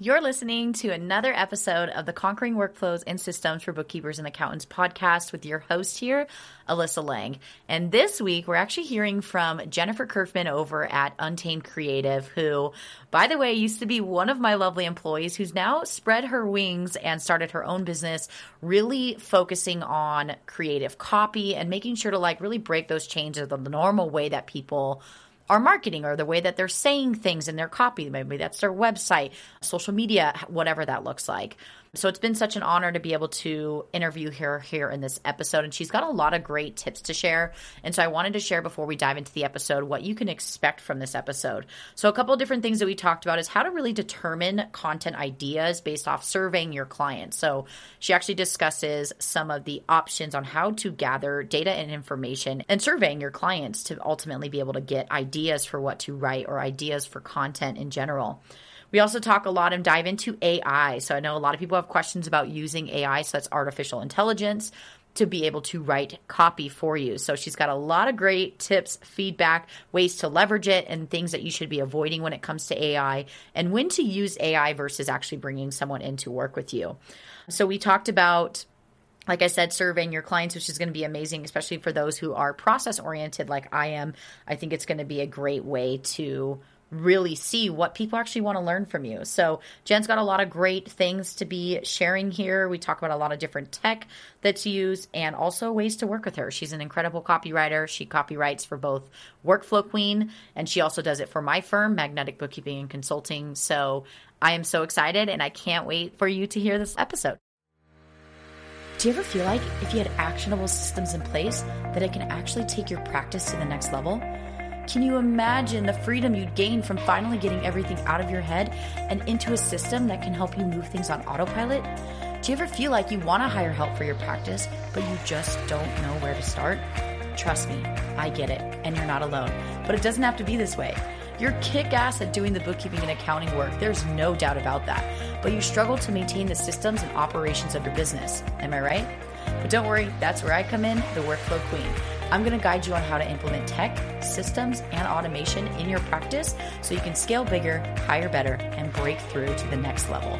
You're listening to another episode of the Conquering Workflows and Systems for Bookkeepers and Accountants podcast with your host here, Alyssa Lang. And this week, we're actually hearing from Jennifer Kerfman over at Untamed Creative, who, by the way, used to be one of my lovely employees who's now spread her wings and started her own business, really focusing on creative copy and making sure to like really break those chains of the normal way that people our marketing or the way that they're saying things in their copy. Maybe that's their website, social media, whatever that looks like. So it's been such an honor to be able to interview her here in this episode. And she's got a lot of great tips to share. And so I wanted to share before we dive into the episode what you can expect from this episode. So, a couple of different things that we talked about is how to really determine content ideas based off surveying your clients. So, she actually discusses some of the options on how to gather data and information and surveying your clients to ultimately be able to get ideas for what to write or ideas for content in general. We also talk a lot and dive into AI. So I know a lot of people have questions about using AI, so that's artificial intelligence to be able to write copy for you. So she's got a lot of great tips, feedback, ways to leverage it, and things that you should be avoiding when it comes to AI, and when to use AI versus actually bringing someone in to work with you. So we talked about like I said, surveying your clients, which is going to be amazing, especially for those who are process oriented like I am. I think it's going to be a great way to really see what people actually want to learn from you. So, Jen's got a lot of great things to be sharing here. We talk about a lot of different tech that's used and also ways to work with her. She's an incredible copywriter. She copywrites for both Workflow Queen and she also does it for my firm, Magnetic Bookkeeping and Consulting. So, I am so excited and I can't wait for you to hear this episode. Do you ever feel like if you had actionable systems in place that it can actually take your practice to the next level? Can you imagine the freedom you'd gain from finally getting everything out of your head and into a system that can help you move things on autopilot? Do you ever feel like you want to hire help for your practice, but you just don't know where to start? Trust me, I get it, and you're not alone. But it doesn't have to be this way. You're kick ass at doing the bookkeeping and accounting work, there's no doubt about that. But you struggle to maintain the systems and operations of your business. Am I right? But don't worry, that's where I come in, the workflow queen. I'm going to guide you on how to implement tech, systems, and automation in your practice so you can scale bigger, hire better, and break through to the next level.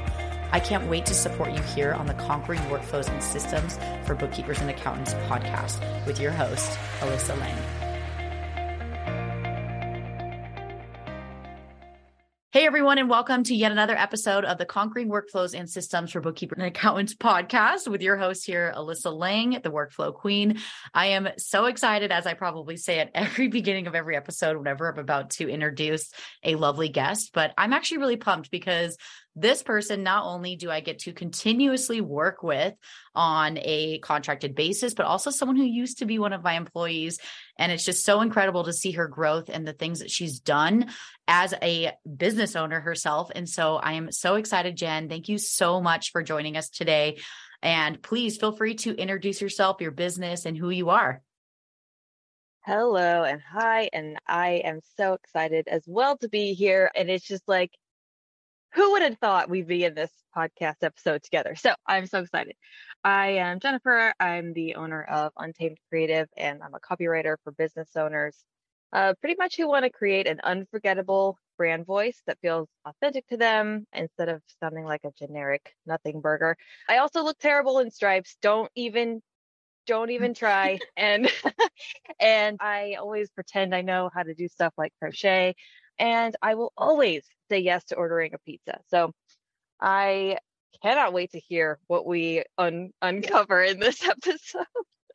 I can't wait to support you here on the Conquering Workflows and Systems for Bookkeepers and Accountants podcast with your host, Alyssa Lang. Everyone, and welcome to yet another episode of the Conquering Workflows and Systems for Bookkeepers and Accountants podcast with your host here, Alyssa Lang, the Workflow Queen. I am so excited, as I probably say at every beginning of every episode, whenever I'm about to introduce a lovely guest, but I'm actually really pumped because this person, not only do I get to continuously work with on a contracted basis, but also someone who used to be one of my employees. And it's just so incredible to see her growth and the things that she's done as a business owner herself. And so I am so excited, Jen. Thank you so much for joining us today. And please feel free to introduce yourself, your business, and who you are. Hello and hi. And I am so excited as well to be here. And it's just like, who would have thought we'd be in this podcast episode together? So I'm so excited. I am Jennifer. I'm the owner of Untamed Creative, and I'm a copywriter for business owners, uh, pretty much who want to create an unforgettable brand voice that feels authentic to them instead of sounding like a generic nothing burger. I also look terrible in stripes. Don't even don't even try and and I always pretend I know how to do stuff like crochet and I will always say yes to ordering a pizza. So I cannot wait to hear what we un- uncover in this episode.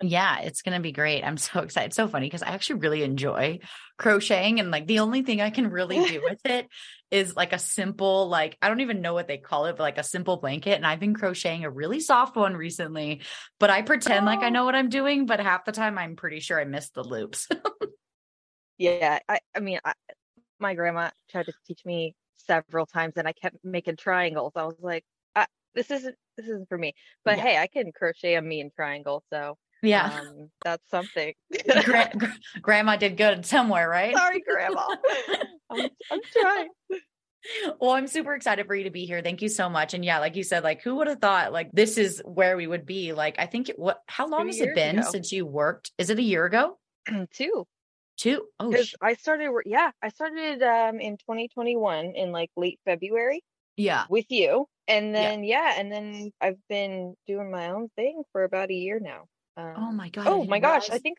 Yeah, it's going to be great. I'm so excited. So funny because I actually really enjoy crocheting. And like the only thing I can really do with it is like a simple, like, I don't even know what they call it, but like a simple blanket. And I've been crocheting a really soft one recently, but I pretend oh. like I oh. know what I'm doing. But half the time I'm pretty sure I missed the loops. yeah. I, I mean, I, my grandma tried to teach me several times and I kept making triangles. I was like, this isn't this isn't for me. But yeah. hey, I can crochet a mean triangle, so yeah, um, that's something. Gra- grandma did good somewhere, right? Sorry, grandma. I'm, I'm trying. Well, I'm super excited for you to be here. Thank you so much. And yeah, like you said, like who would have thought like this is where we would be? Like I think what how long Two has it been ago. since you worked? Is it a year ago? Two. Two. Oh, sh- I started. Yeah, I started um in 2021 in like late February. Yeah. with you. And then yeah, and then I've been doing my own thing for about a year now. Um, Oh my God. Oh my gosh, I think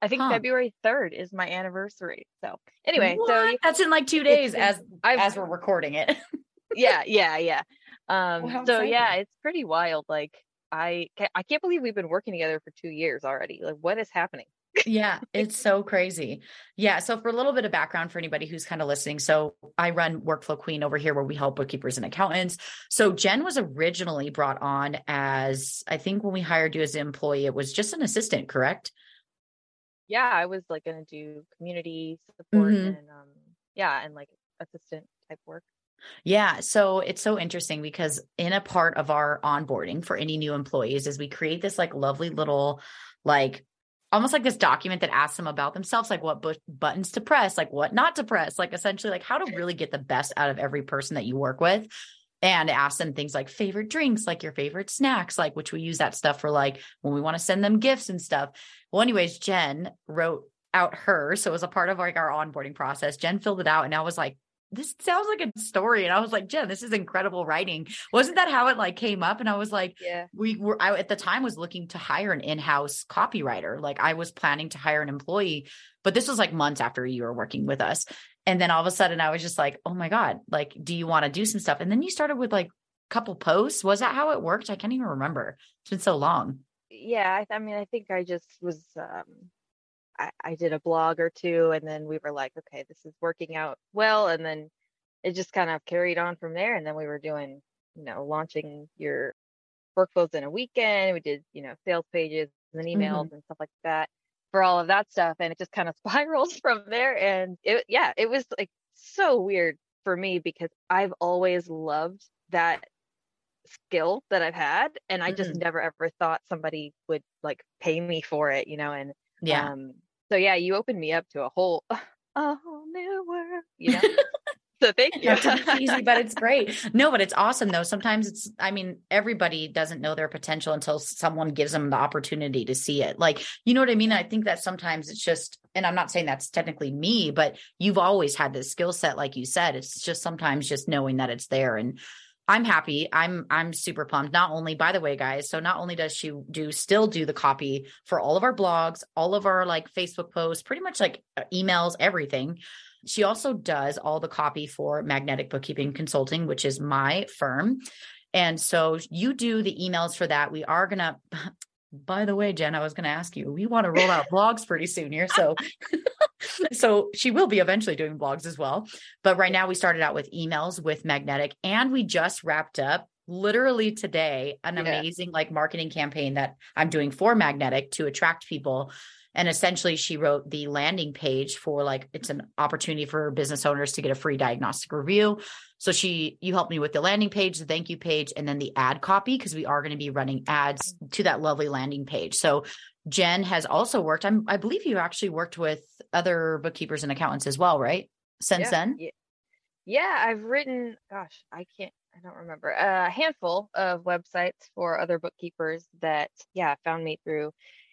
I think Huh. February 3rd is my anniversary. So anyway, so What? you- that's in like two days as I've as we're recording it. yeah, yeah, yeah. Um how so yeah, it's pretty wild. Like I I can't believe we've been working together for 2 years already. Like what is happening? Yeah, it's so crazy. Yeah. So, for a little bit of background for anybody who's kind of listening, so I run Workflow Queen over here where we help bookkeepers and accountants. So, Jen was originally brought on as, I think when we hired you as an employee, it was just an assistant, correct? Yeah, I was like going to do community support Mhm. and um yeah, and like assistant type work. Yeah. So it's so interesting because in a part of our onboarding for any new employees is we create this like lovely little, like almost like this document that asks them about themselves, like what bu- buttons to press, like what not to press, like essentially like how to really get the best out of every person that you work with. And ask them things like favorite drinks, like your favorite snacks, like which we use that stuff for like when we want to send them gifts and stuff. Well, anyways, Jen wrote out her. So it was a part of like our onboarding process. Jen filled it out and I was like, this sounds like a story. And I was like, Jen, this is incredible writing. Wasn't that how it like came up? And I was like, Yeah. we were, I at the time was looking to hire an in-house copywriter. Like I was planning to hire an employee, but this was like months after you were working with us. And then all of a sudden I was just like, oh my God, like, do you want to do some stuff? And then you started with like a couple posts. Was that how it worked? I can't even remember. It's been so long. Yeah, I, I mean, I think I just was um I, I did a blog or two and then we were like, okay, this is working out well. And then it just kind of carried on from there. And then we were doing, you know, launching your workflows in a weekend. We did, you know, sales pages and emails and stuff like that for all of that stuff. And it just kind of spirals from there. And it, yeah, it was like so weird for me because I've always loved that skill that I've had. And I just never ever thought somebody would like pay me for it, you know, and Yeah. um, so yeah, you opened me up to a whole, a whole new world, you know. so thank you. Not cheesy, but it's great. No, but it's awesome though. Sometimes it's, I mean, everybody doesn't know their potential until someone gives them the opportunity to see it. Like, you know what I mean? I think that sometimes it's just, and I'm not saying that's technically me, but you've always had this skill set, like you said. It's just sometimes just knowing that it's there. And I'm happy. I'm I'm super pumped. Not only, by the way, guys, so not only does she do still do the copy for all of our blogs, all of our like Facebook posts, pretty much like uh, emails, everything. She also does all the copy for Magnetic Bookkeeping Consulting, which is my firm. And so you do the emails for that. We are gonna by the way, Jen, I was gonna ask you, we want to roll out blogs pretty soon here. So so she will be eventually doing blogs as well. But right now we started out with emails with Magnetic and we just wrapped up literally today an Yeah. amazing like marketing campaign that I'm doing for Magnetic to attract people. And essentially she wrote the landing page for like it's an opportunity for business owners to get a free diagnostic review. So she you helped me with the landing page, the thank you page, and then the ad copy because we are going to be running ads to that lovely landing page. So Jen has also worked. I'm, I believe you actually worked with other bookkeepers and accountants as well, right? Since yeah, then, yeah. yeah, I've written, gosh, I can't, I don't remember, a handful of websites for other bookkeepers that, yeah, found me through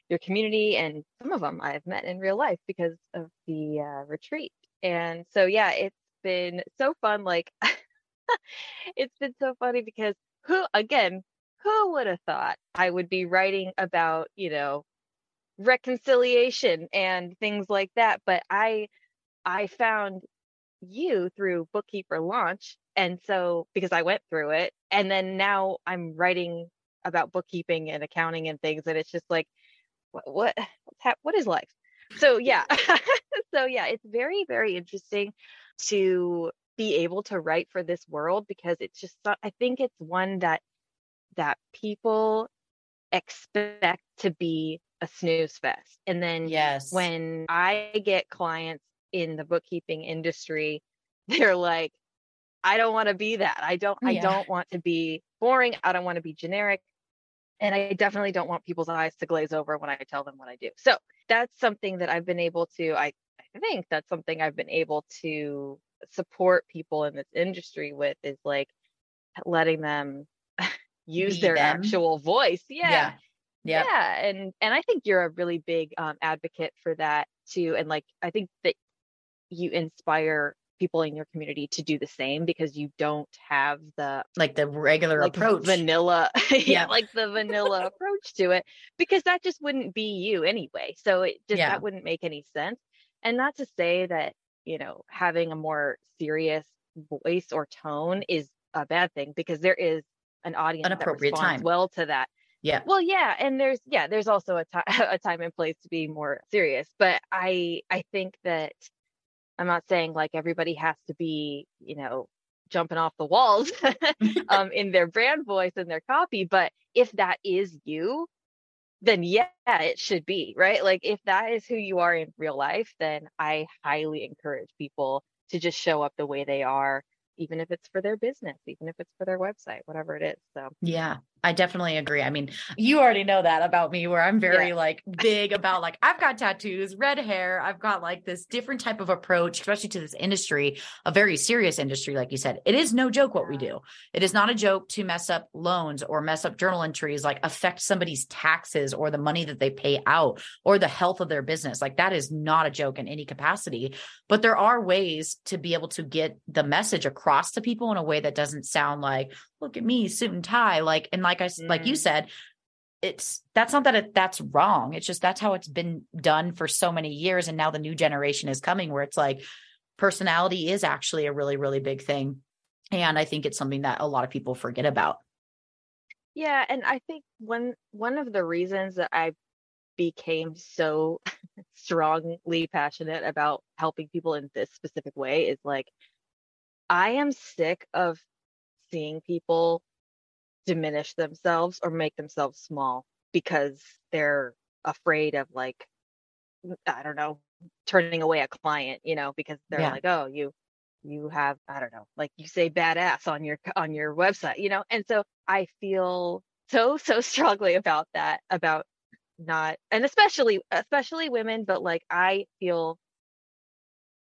your community, and some of them I've met in real life because of the uh, retreat. And so, yeah, it's been so fun. Like, it's been so funny because who, again, who would have thought I would be writing about, you know, reconciliation and things like that? But I, I found you through Bookkeeper Launch. And so, because I went through it, and then now I'm writing about bookkeeping and accounting and things, and it's just like, what, what, what is life? So, yeah. so, yeah, it's very, very interesting to be able to write for this world because it's just, I think it's one that, that people expect to be a snooze fest. And then yes, when I get clients in the bookkeeping industry, they're like, I don't want to be that. I don't I don't want to be boring. I don't want to be generic. And I definitely don't want people's eyes to glaze over when I tell them what I do. So that's something that I've been able to, I, I think that's something I've been able to support people in this industry with is like letting them use Be their them. actual voice. yeah, yeah, Yeah, and and I think you're a really big um, advocate for that too. And like I think that you inspire people in your community to do the same because you don't have the like the regular like approach vanilla yeah, yeah like the vanilla approach to it because that just wouldn't be you anyway so it just yeah. that wouldn't make any sense and not to say that you know having a more serious voice or tone is a bad thing because there is an audience an appropriate that responds time well to that yeah. Well, yeah, and there's yeah, there's also a time time and place to be more serious, but I I think that I'm not saying like everybody has to be, you know, jumping off the walls um in their brand voice and their copy, but if that is you, then yeah, it should be, right? Like if that is who you are in real life, then I highly encourage people to just show up the way they are even if it's for their business, even if it's for their website, whatever it is. So, yeah, I definitely agree. I mean, you already know that about me where I'm very yeah. like big about like I've got tattoos, red hair, I've got like this different type of approach, especially to this industry, a very serious industry like you said. It is no joke what we do. It is not a joke to mess up loans or mess up journal entries like affect somebody's taxes or the money that they pay out or the health of their business. Like that is not a joke in any capacity, but there are ways to be able to get the message across to people in a way that doesn't sound like look at me suit and tie like and like i mm. like you mm. said it's that's not that it, that's wrong it's just that's how it's been done for so many years and now the new generation is coming where it's like personality is actually a really really big thing and i think it's something that a lot of people forget about yeah and i think one one of the reasons that i became so strongly passionate about helping people in this specific way is like i am sick of seeing people diminish themselves or make themselves small because they're afraid of like i don't know turning away a client you know because they're yeah. like oh you you have i don't know like you say badass on your on your website you know and so i feel so so strongly about that about not and especially especially women but like i feel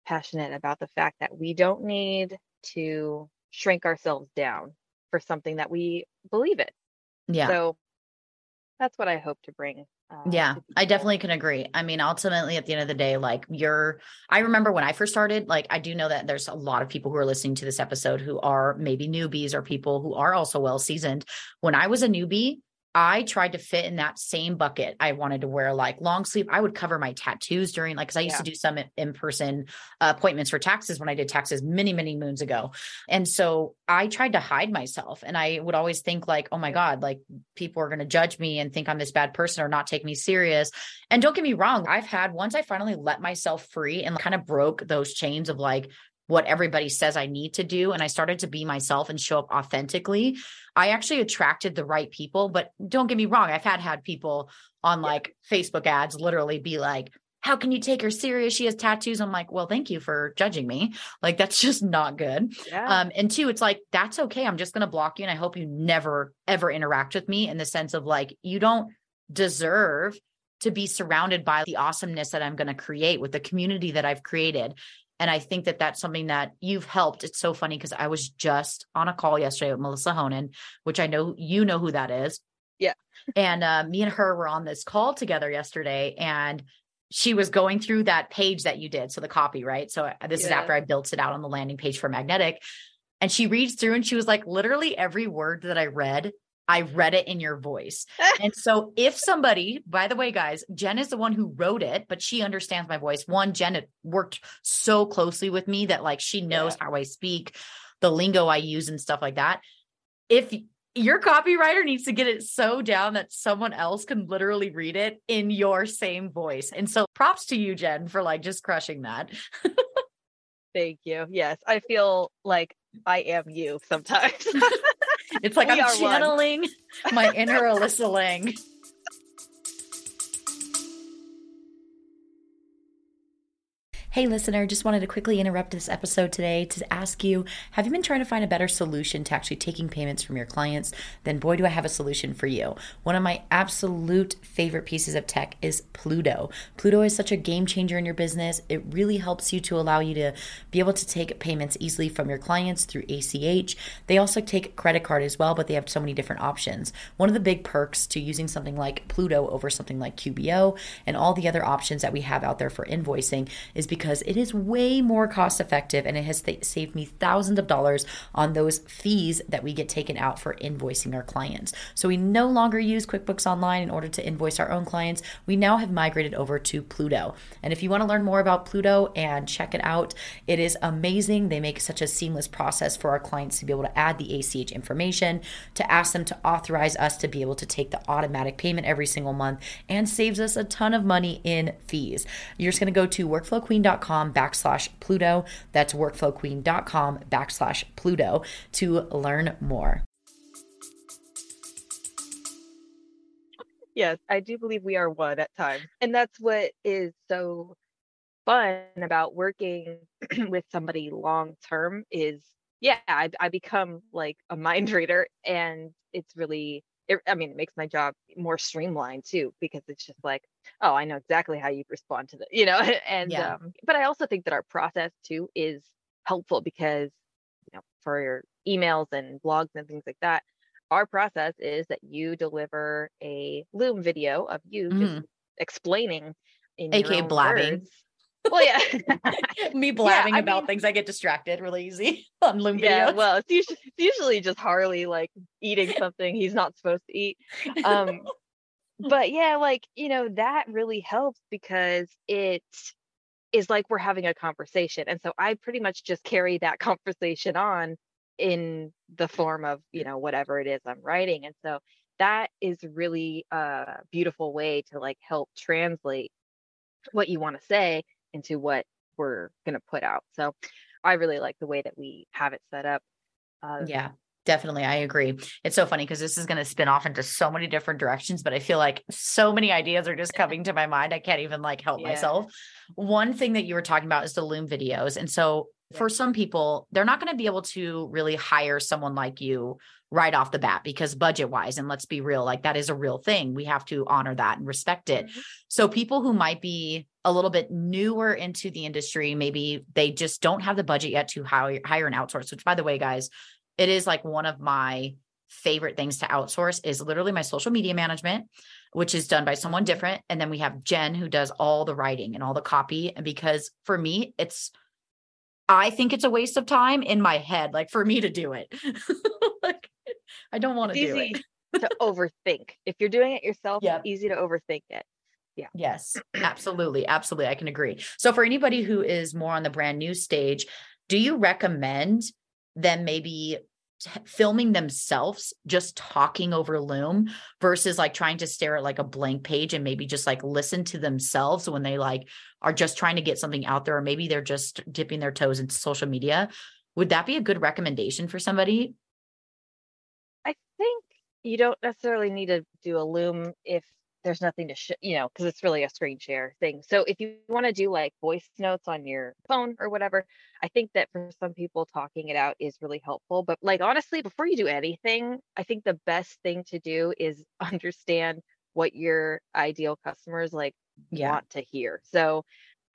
passionate about the fact that we don't need to shrink ourselves down for something that we believe in. Yeah. So that's what I hope to bring. Uh, yeah, to I definitely can agree. I mean, ultimately, at the end of the day, like you're, I remember when I first started, like I do know that there's a lot of people who are listening to this episode who are maybe newbies or people who are also well seasoned. When I was a newbie, I tried to fit in that same bucket. I wanted to wear like long sleeve. I would cover my tattoos during like, cause I used yeah. to do some in person uh, appointments for taxes when I did taxes many, many moons ago. And so I tried to hide myself and I would always think like, oh my God, like people are going to judge me and think I'm this bad person or not take me serious. And don't get me wrong. I've had once I finally let myself free and kind of broke those chains of like, what everybody says I need to do. And I started to be myself and show up authentically. I actually attracted the right people. But don't get me wrong, I've had had people on like Facebook ads literally be like, how can you take her serious? She has tattoos. I'm like, well, thank you for judging me. Like, that's just not good. Yeah. Um, and two, it's like, that's okay. I'm just going to block you. And I hope you never, ever interact with me in the sense of like, you don't deserve to be surrounded by the awesomeness that I'm going to create with the community that I've created. And I think that that's something that you've helped. It's so funny because I was just on a call yesterday with Melissa Honan, which I know you know who that is. Yeah. and uh, me and her were on this call together yesterday, and she was going through that page that you did. So the copy, right? So uh, this yeah. is after I built it out on the landing page for Magnetic. And she reads through and she was like, literally every word that I read I read it in your voice. and so if somebody, by the way, guys, Jen is the one who wrote it, but she understands my voice. One, Jen had worked so closely with me that like she knows yeah. how I speak, the lingo I use and stuff like that. If your copywriter needs to get it so down that someone else can literally read it in your same voice. And so props to you, Jen, for like just crushing that. Thank you. Yes, I feel like I am you sometimes. it's like we I'm channeling one. my inner Alyssa Lang. Hey, listener, just wanted to quickly interrupt this episode today to ask you Have you been trying to find a better solution to actually taking payments from your clients? Then, boy, do I have a solution for you. One of my absolute favorite pieces of tech is Plooto. Plooto is such a game changer in your business. It really helps you to allow you to be able to take payments easily from your clients through ACH. They also take credit card as well, but they have so many different options. One of the big perks to using something like Plooto over something like QBO and all the other options that we have out there for invoicing is because because it is way more cost effective and it has th- saved me thousands of dollars on those fees that we get taken out for invoicing our clients. So we no longer use QuickBooks Online in order to invoice our own clients. We now have migrated over to Plooto. And if you want to learn more about Plooto and check it out, it is amazing. They make such a seamless process for our clients to be able to add the ACH information, to ask them to authorize us to be able to take the automatic payment every single month, and saves us a ton of money in fees. You're just going to go to workflowqueen.com backslash Plooto. That's workflowqueen.com backslash Plooto to learn more. Yes, I do believe we are one at times. And that's what is so fun about working with somebody long term is yeah, I, I become like a mind reader and it's really it, I mean, it makes my job more streamlined too, because it's just like, oh, I know exactly how you respond to the, you know, and, yeah. um, but I also think that our process too is helpful because, you know, for your emails and blogs and things like that, our process is that you deliver a Loom video of you mm. just explaining in aka blabbing. Words. Well, yeah, me blabbing yeah, about mean, things. I get distracted really easy on Loom videos. Yeah, well, it's usually, it's usually just Harley like eating something he's not supposed to eat. Um, but yeah, like you know that really helps because it is like we're having a conversation, and so I pretty much just carry that conversation on in the form of you know whatever it is i'm writing and so that is really a beautiful way to like help translate what you want to say into what we're going to put out so i really like the way that we have it set up uh, yeah definitely i agree it's so funny because this is going to spin off into so many different directions but i feel like so many ideas are just coming to my mind i can't even like help yeah. myself one thing that you were talking about is the loom videos and so for some people, they're not going to be able to really hire someone like you right off the bat because budget wise, and let's be real, like that is a real thing. We have to honor that and respect it. Mm-hmm. So, people who might be a little bit newer into the industry, maybe they just don't have the budget yet to hire, hire an outsource, which, by the way, guys, it is like one of my favorite things to outsource is literally my social media management which is done by someone different and then we have Jen who does all the writing and all the copy and because for me it's I think it's a waste of time in my head, like for me to do it. like I don't want to do it. to overthink. If you're doing it yourself, yep. it's easy to overthink it. Yeah. Yes, absolutely. Absolutely. I can agree. So for anybody who is more on the brand new stage, do you recommend them maybe filming themselves just talking over loom versus like trying to stare at like a blank page and maybe just like listen to themselves when they like are just trying to get something out there or maybe they're just dipping their toes into social media would that be a good recommendation for somebody i think you don't necessarily need to do a loom if there's nothing to, sh- you know, because it's really a screen share thing. So if you want to do like voice notes on your phone or whatever, I think that for some people talking it out is really helpful. But like honestly, before you do anything, I think the best thing to do is understand what your ideal customers like yeah. want to hear. So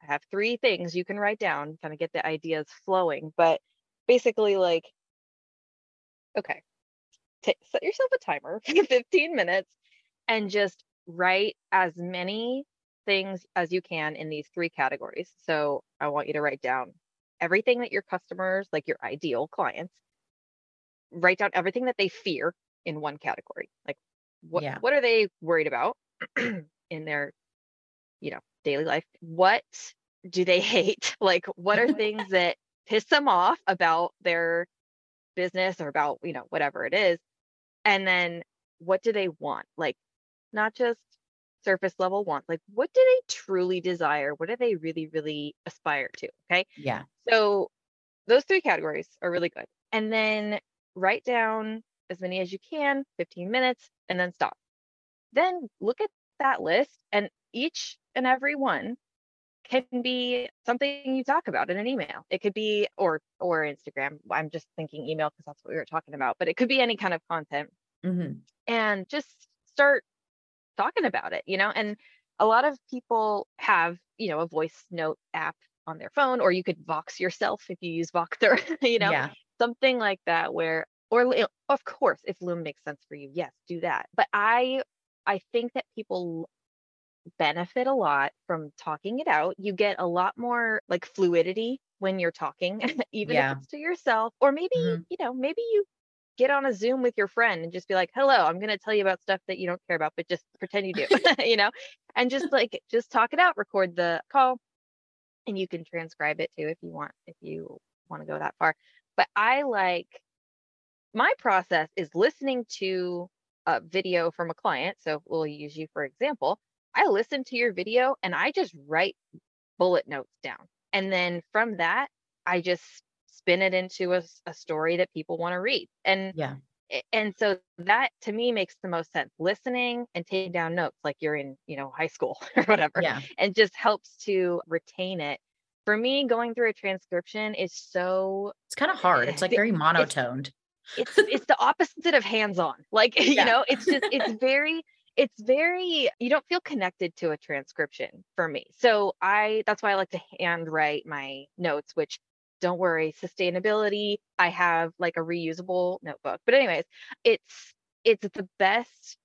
I have three things you can write down, kind of get the ideas flowing. But basically, like, okay, t- set yourself a timer for 15 minutes and just write as many things as you can in these three categories. So I want you to write down everything that your customers, like your ideal clients, write down everything that they fear in one category. Like what yeah. what are they worried about in their you know daily life? What do they hate? Like what are things that piss them off about their business or about, you know, whatever it is? And then what do they want? Like not just surface level wants. Like, what do they truly desire? What do they really, really aspire to? Okay. Yeah. So those three categories are really good. And then write down as many as you can, 15 minutes, and then stop. Then look at that list, and each and every one can be something you talk about in an email. It could be or or Instagram. I'm just thinking email because that's what we were talking about, but it could be any kind of content. Mm-hmm. And just start talking about it, you know? And a lot of people have, you know, a voice note app on their phone, or you could Vox yourself if you use Voxer, you know, yeah. something like that where, or of course, if Loom makes sense for you, yes, do that. But I, I think that people benefit a lot from talking it out. You get a lot more like fluidity when you're talking, even Yeah. if it's to yourself, or maybe, Mhm. you know, maybe you get on a Zoom with your friend and just be like, hello, I'm going to tell you about stuff that you don't care about, but just pretend you do, you know, and just like, just talk it out, record the call, and you can transcribe it too if you want, if you want to go that far. But I like my process is listening to a video from a client. So we'll use you for example. I listen to your video and I just write bullet notes down. And then from that, I just spin it into a, a story that people want to read. And Yeah. and so that to me makes the most sense. Listening and taking down notes like you're in, you know, high school or whatever, Yeah. and just helps to retain it. For me, going through a transcription is so It's kind of hard. It's like very monotoned. it's it's the opposite of hands-on like you know it's just it's very it's very you don't feel connected to a transcription for me so i that's why i like to handwrite my notes which don't worry sustainability i have like a reusable notebook but anyways it's it's the best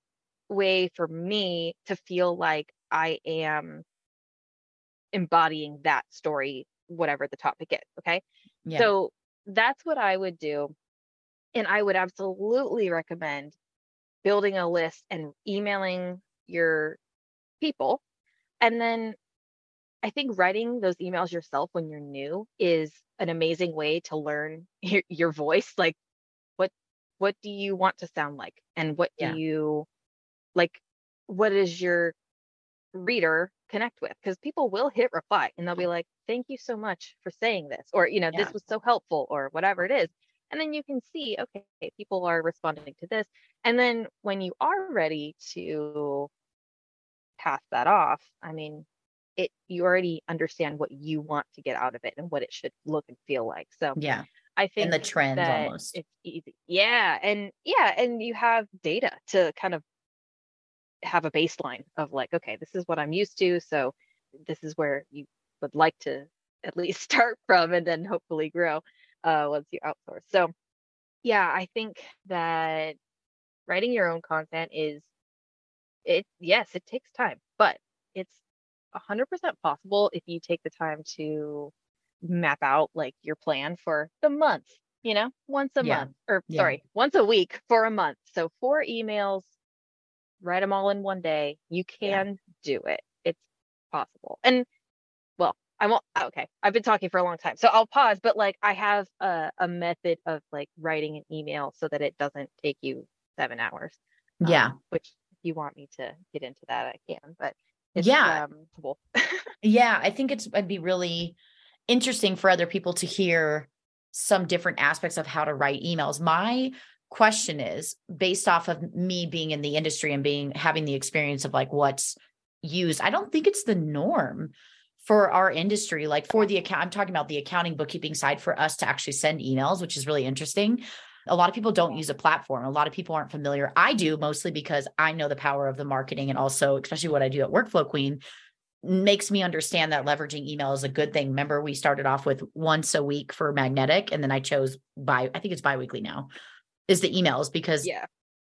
way for me to feel like i am embodying that story whatever the topic is okay Yeah. so that's what I would do. And I would absolutely recommend building a list and emailing your people. And then I think writing those emails yourself when you're new is an amazing way to learn your, your voice. Like what what do you want to sound like? And what do Yeah. you like what is your reader connect with? Because people will hit reply and they'll be like, thank you so much for saying this, or you know, Yeah. this was so helpful, or whatever it is. And then you can see, okay, people are responding to this. And then when you are ready to pass that off, I mean, it you already understand what you want to get out of it and what it should look and feel like. So yeah. I think And the trends almost. it's easy. Yeah, and yeah, and you have data to kind of have a baseline of like, okay, this is what I'm used to, so this is where you would like to at least start from, and then hopefully grow uh, once you outsource. So, yeah, I think that writing your own content is it. Yes, it takes time, but it's a hundred percent possible if you take the time to map out like your plan for the month, you know, once a Yeah. month or Yeah. sorry, once a week for a month. So four emails, write them all in one day. You Yeah. can do it. It's possible. And well, I won't okay. I've been talking for a long time. So I'll pause, but like I have a, a method of like writing an email so that it doesn't take you seven hours. um, Yeah. Which if you want me to get into that, I can, but Yeah. um possible. Yeah, I think it's it'd be really interesting for other people to hear some different aspects of how to write emails. My question is based off of me being in the industry and being having the experience of like what's used. I don't think it's the norm for our industry like for the account I'm talking about the accounting bookkeeping side for us to actually send emails, which is really interesting. A lot of people don't use a platform. A lot of people aren't familiar. I do mostly because I know the power of the marketing and also especially what I do at Workflow Queen makes me understand that leveraging email is a good thing. Remember, we started off with once a week for magnetic, and then I chose by I think it's biweekly now, is the emails because yeah.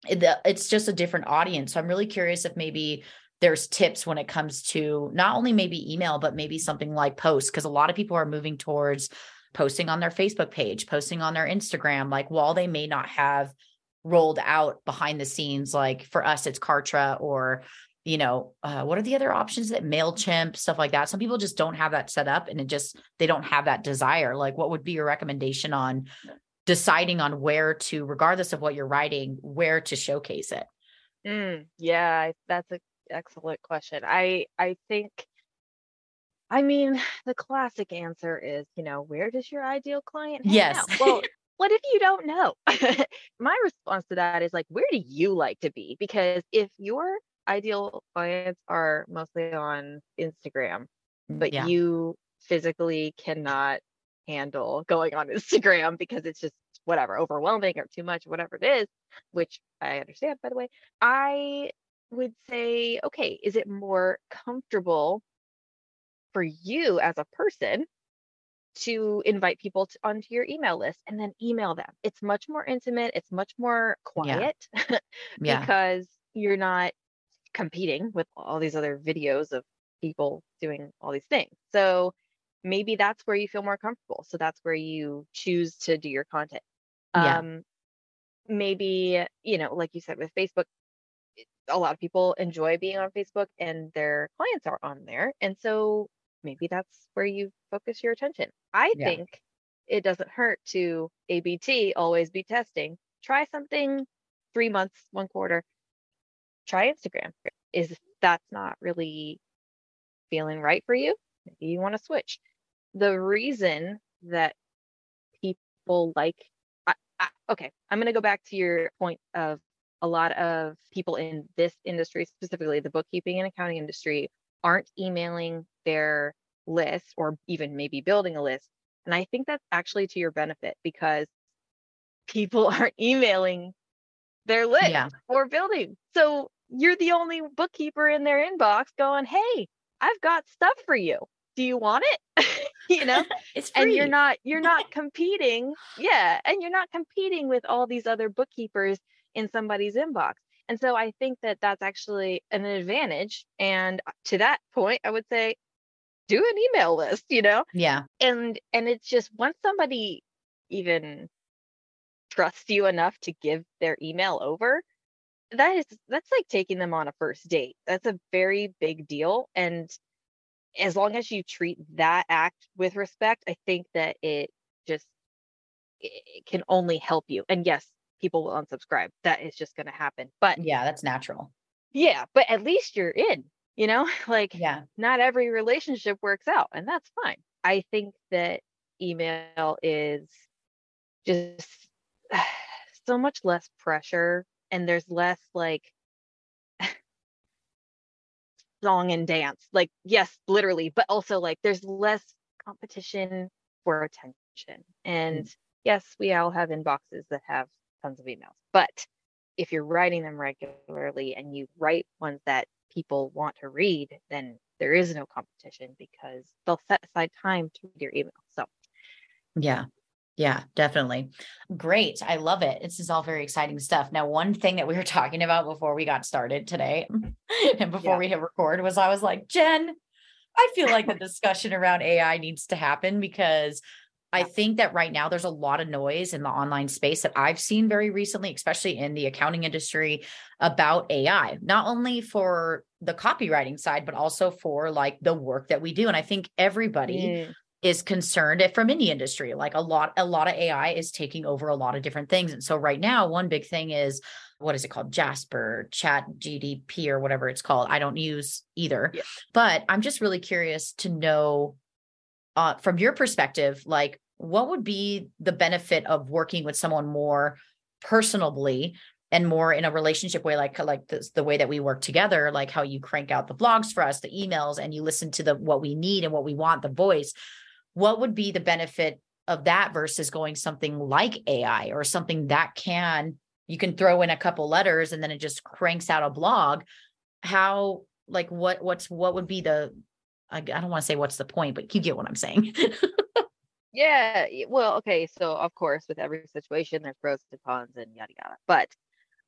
it- the, it's just a different audience. So I'm really curious if maybe there's tips when it comes to not only maybe email, but maybe something like posts, because a lot of people are moving towards posting on their Facebook page, posting on their Instagram, like while they may not have rolled out behind the scenes, like for us, it's Kartra or you know, uh, what are the other options that MailChimp, stuff like that? Some people just don't have that set up and it just, they don't have that desire. Like, what would be your recommendation on deciding on where to, regardless of what you're writing, where to showcase it? Mm, yeah, that's an excellent question. I I think I mean, the classic answer is, you know, where does your ideal client hang Yes. out? Well, what if you don't know? My response to that is like, where do you like to be? Because if your ideal clients are mostly on Instagram, but yeah. you physically cannot handle going on Instagram because it's just whatever, overwhelming or too much, whatever it is, which I understand, by the way, I would say, okay, is it more comfortable for you as a person to invite people to, onto your email list and then email them? It's much more intimate, it's much more quiet Yeah. because you're not competing with all these other videos of people doing all these things. So maybe that's where you feel more comfortable. So that's where you choose to do your content. Yeah. Um, maybe, you know, like you said with Facebook, a lot of people enjoy being on Facebook and their clients are on there. And so maybe that's where you focus your attention. I Yeah. think it doesn't hurt to ABT, always be testing. Try something three months, one quarter. Try Instagram. Is that's not really feeling right for you, maybe you want to switch. The reason that people like, I, I, okay, I'm going to go back to your point of a lot of people in this industry, specifically the bookkeeping and accounting industry, aren't emailing their list or even maybe building a list. And I think that's actually to your benefit because people aren't emailing their list Yeah. or building. So you're the only bookkeeper in their inbox going, Hey, I've got stuff for you. Do you want it? you know? It's free. and you're not you're not competing yeah and you're not competing with all these other bookkeepers in somebody's inbox and so i think that that's actually an advantage and uh, to that point i would say do an email list you know? Yeah. and and it's just once somebody even trusts you enough to give their email over that is that's like taking them on a first date. That's a very big deal and as long as you treat that act with respect i think that it just it it can only help you. And yes people will unsubscribe that is just going to happen but Yeah. That's natural. yeah but at least you're in you know like Yeah. not every relationship works out and that's fine i think that email is just so much less pressure and there's less like song and dance like yes literally but also like there's less competition for attention and mm. yes we all have inboxes that have tons of emails but if you're writing them regularly and you write ones that people want to read then there is no competition because they'll set aside time to read your email so Yeah. Yeah, definitely. Great. I love it. This is all very exciting stuff. Now, one thing that we were talking about before we got started today and before Yeah. we hit record was I was like, Jen, I feel like the discussion around AI needs to happen because I think that right now there's a lot of noise in the online space that I've seen very recently, especially in the accounting industry about AI, not only for the copywriting side, but also for like the work that we do. And I think everybody Mm, is concerned if from any industry like a lot a lot of ai is taking over a lot of different things. And so right now one big thing is what is it called? Jasper chat gpt or whatever it's called. I don't use either. Yeah. but i'm just really curious to know uh, from your perspective like what would be the benefit of working with someone more personally and more in a relationship way like like the way that we work together like how you crank out the blogs for us the emails and you listen to the what we need and what we want the voice? What would be the benefit of that versus going something like ai or something that can you can throw in a couple letters and then it just cranks out a blog? How like what what's what would be the i, I don't want to say what's the point but you get what i'm saying yeah well okay so of course with every situation there's pros and cons and yada yada but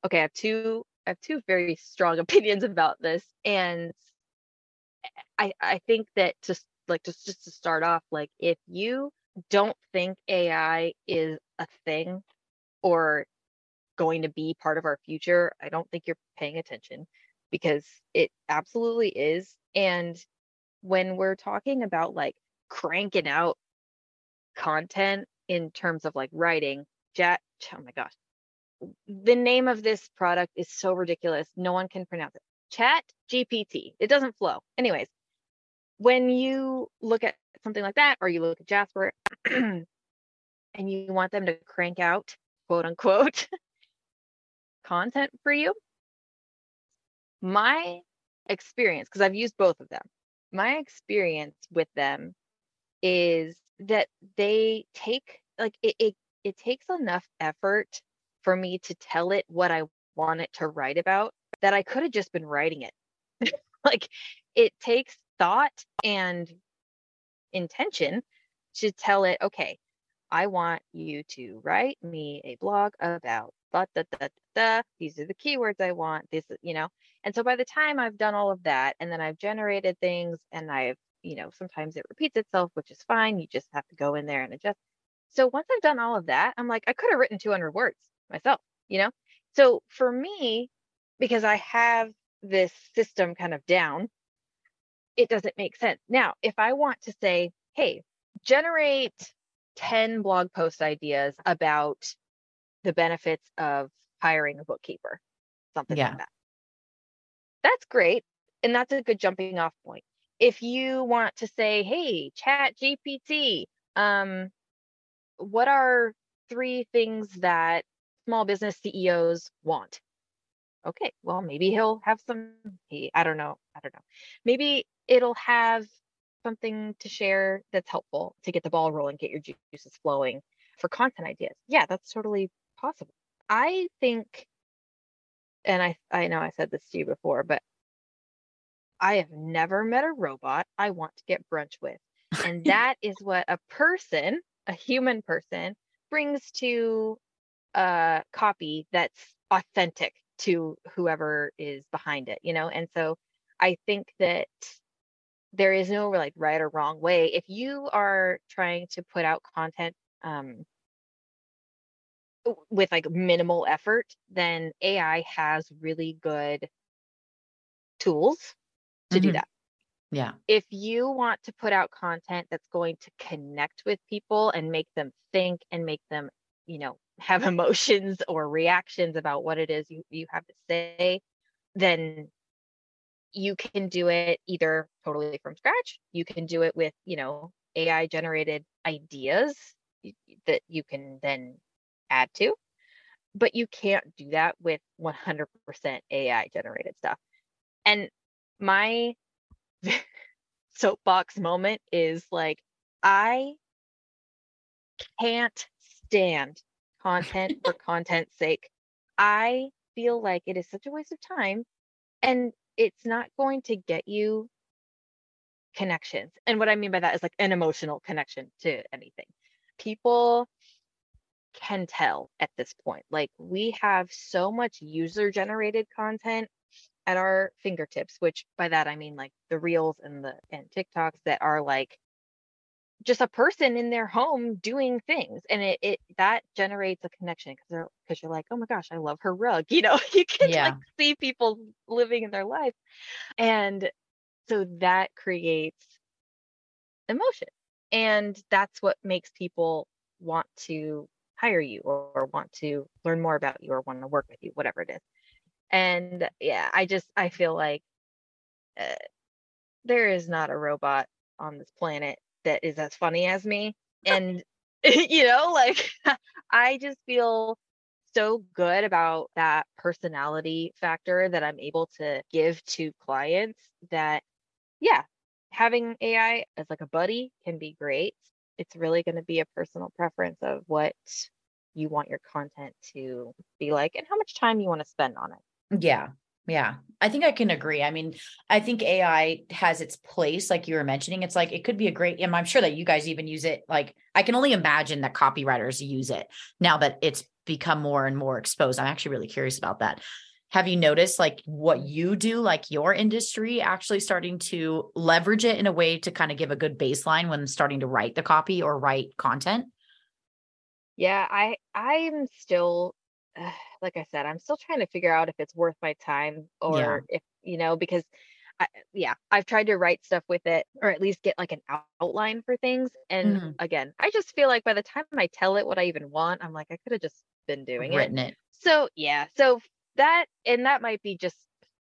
okay i have two i have two very strong opinions about this and i i think that just like just just to start off like if you don't think ai is a thing or going to be part of our future i don't think you're paying attention because it absolutely is and when we're talking about like cranking out content in terms of like writing chat oh my gosh. The name of this product is so ridiculous no one can pronounce it. Chat gpt it doesn't flow. Anyways when you look at something like that or you look at jasper and you want them to crank out quote unquote content for you my experience because i've used both of them my experience with them is that they take like it, it it takes enough effort for me to tell it what I want it to write about that I could have just been writing it. like it takes thought and intention to tell it, okay, I want you to write me a blog about da, da, da, the these are the keywords I want. This, you know. And so by the time I've done all of that and then I've generated things and I've, you know, sometimes it repeats itself, which is fine. You just have to go in there and adjust. So once I've done all of that, I'm like, I could have written 200 words myself, you know? So for me, because I have this system kind of down, it doesn't make sense. Now, if I want to say, hey, generate 10 blog post ideas about the benefits of hiring a bookkeeper, something yeah. like that. That's great. And that's a good jumping off point. If you want to say, hey, chat GPT, um, what are three things that small business CEOs want? Okay, well, maybe he'll have some, he, I don't know. I don't know. Maybe it'll have something to share that's helpful to get the ball rolling, get your juices flowing for content ideas. Yeah, that's totally possible. I think, and I, I know I said this to you before, but I have never met a robot I want to get brunch with. And that is what a person, a human person, brings to a copy that's authentic to whoever is behind it, you know? And so I think that there is no like right or wrong way. If you are trying to put out content um, with like minimal effort, then AI has really good tools to mm-hmm. do that. Yeah. If you want to put out content that's going to connect with people and make them think and make them, you know, have emotions or reactions about what it is you, you have to say, then you can do it either totally from scratch. You can do it with, you know, AI generated ideas that you can then add to. But you can't do that with 100% AI generated stuff. And my soapbox moment is like, I can't stand content for content's sake. I feel like it is such a waste of time. And it's not going to get you connections. And what I mean by that is like an emotional connection to anything. People can tell at this point. Like we have so much user generated content at our fingertips, which by that I mean like the reels and the and TikToks that are like just a person in their home doing things and it, it that generates a connection because they're because you're like oh my gosh i love her rug you know you can yeah. like see people living in their life and so that creates emotion and that's what makes people want to hire you or, or want to learn more about you or want to work with you whatever it is and yeah i just i feel like uh, there is not a robot on this planet that is as funny as me. And you know like i just feel so good about that personality factor that i'm able to give to clients that yeah having ai as like a buddy can be great. It's really going to be a personal preference of what you want your content to be like and how much time you want to spend on it yeah yeah, I think I can agree. I mean, I think AI has its place, like you were mentioning. It's like it could be a great, and I'm sure that you guys even use it. Like, I can only imagine that copywriters use it now that it's become more and more exposed. I'm actually really curious about that. Have you noticed like what you do, like your industry actually starting to leverage it in a way to kind of give a good baseline when starting to write the copy or write content? Yeah, I I'm still like I said, I'm still trying to figure out if it's worth my time or yeah. if, you know, because I, yeah, I've tried to write stuff with it or at least get like an outline for things. And mm-hmm. again, I just feel like by the time I tell it what I even want, I'm like, I could have just been doing Written it. it. So yeah, so that, and that might be just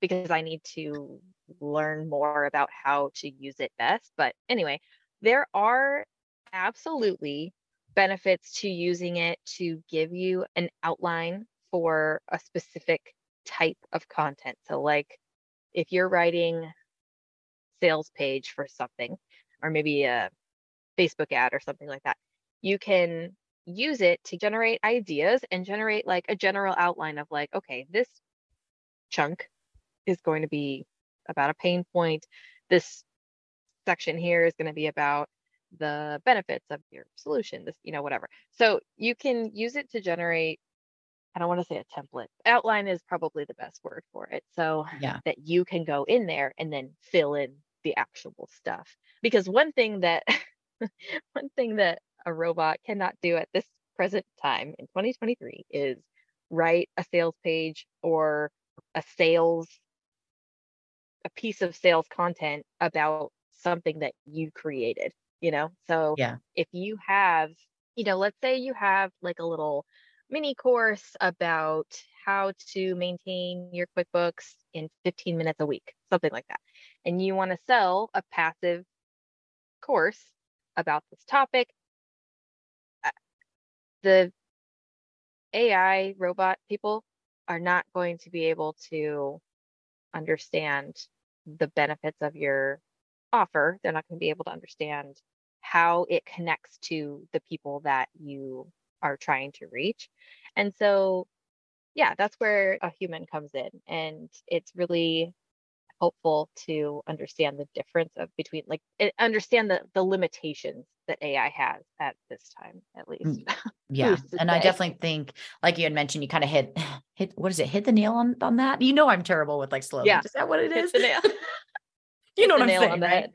because I need to learn more about how to use it best. But anyway, there are absolutely benefits to using it to give you an outline for a specific type of content. So, like if you're writing sales page for something, or maybe a Facebook ad or something like that, you can use it to generate ideas and generate like a general outline of like, okay, this chunk is going to be about a pain point. This section here is going to be about the benefits of your solution this you know whatever so you can use it to generate I don't want to say a template. Outline is probably the best word for it. So Yeah. that you can go in there and then fill in the actual stuff. Because one thing that one thing that a robot cannot do at this present time in 2023 is write a sales page or a sales a piece of sales content about something that you created, you know? So Yeah. if you have, you know, let's say you have like a little mini course about how to maintain your QuickBooks in 15 minutes a week, something like that. And you want to sell a passive course about this topic, uh, the AI robot people are not going to be able to understand the benefits of your offer. They're not going to be able to understand how it connects to the people that you are trying to reach. And so, yeah, that's where a human comes in. And it's really helpful to understand the difference of between like eh, understand the the limitations that AI has at this time at least. Yeah. Who's to And I definitely think, like you had mentioned, you kind of hit hit what is it? Hit the nail on on that. You know I'm terrible with like slow. Yeah. Is that what it Hit is? the you know what I'm saying, right?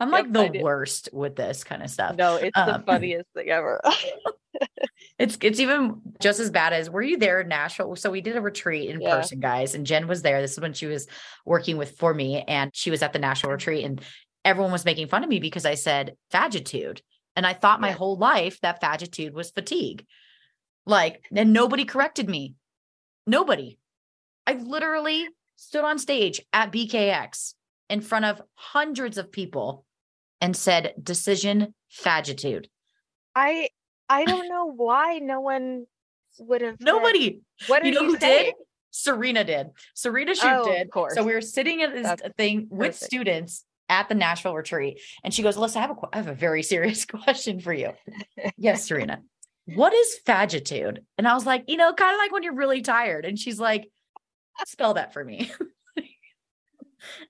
I'm like I the worst with this kind of stuff. No, it's the Um, funniest thing ever. It's it's even just as bad as were you there in Nashville? So we did a retreat in Yeah. person, guys, and Jen was there. This is when she was working with for me, and she was at the Nashville retreat, and everyone was making fun of me because I said fagitude, and I thought my Yeah. whole life that fagitude was fatigue, like, and nobody corrected me, nobody. I literally stood on stage at BKX in front of hundreds of people and said decision fagitude. I I don't know why no one would have said, Nobody. What are You you, know who did? Serena did. Serena Shoot Oh, of did. course. So we were sitting at this That's thing with perfect. students at the Nashville retreat, and she goes, "Listen, I have a, I have a very serious question for you." yes, Serena. What is fagitude? And I was like, you know, kind of like when you're really tired. And she's like, spell that for me.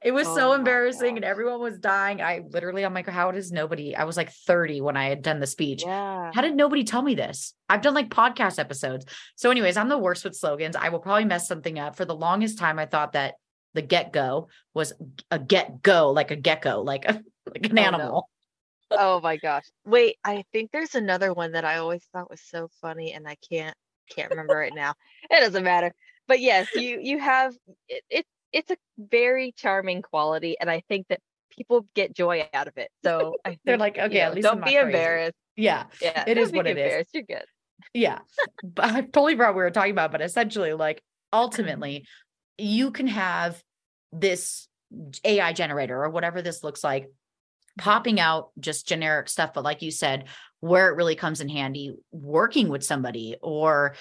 it was Oh so embarrassing, and everyone was dying. I literally, I'm like, how does nobody? I was like 30 when I had done the speech. Yeah. How did nobody tell me this? I've done like podcast episodes. So, anyways, I'm the worst with slogans. I will probably mess something up. For the longest time, I thought that the get go was a get go, like a gecko, like a like an Oh, no. animal. Oh my gosh. Wait, I think there's another one that I always thought was so funny and I can't can't remember it now. It doesn't matter. But yes, you you have it, it it's a very charming quality and I think that people get joy out of it. So I They're like, you okay, at know, least don't be crazy. embarrassed. Yeah, Yeah. It is what it is. You're good. yeah. But I totally forgot what we were talking about. But essentially, like ultimately, you can have this AI generator or whatever this looks like popping out just generic stuff but like you said where it really comes in handy working with somebody or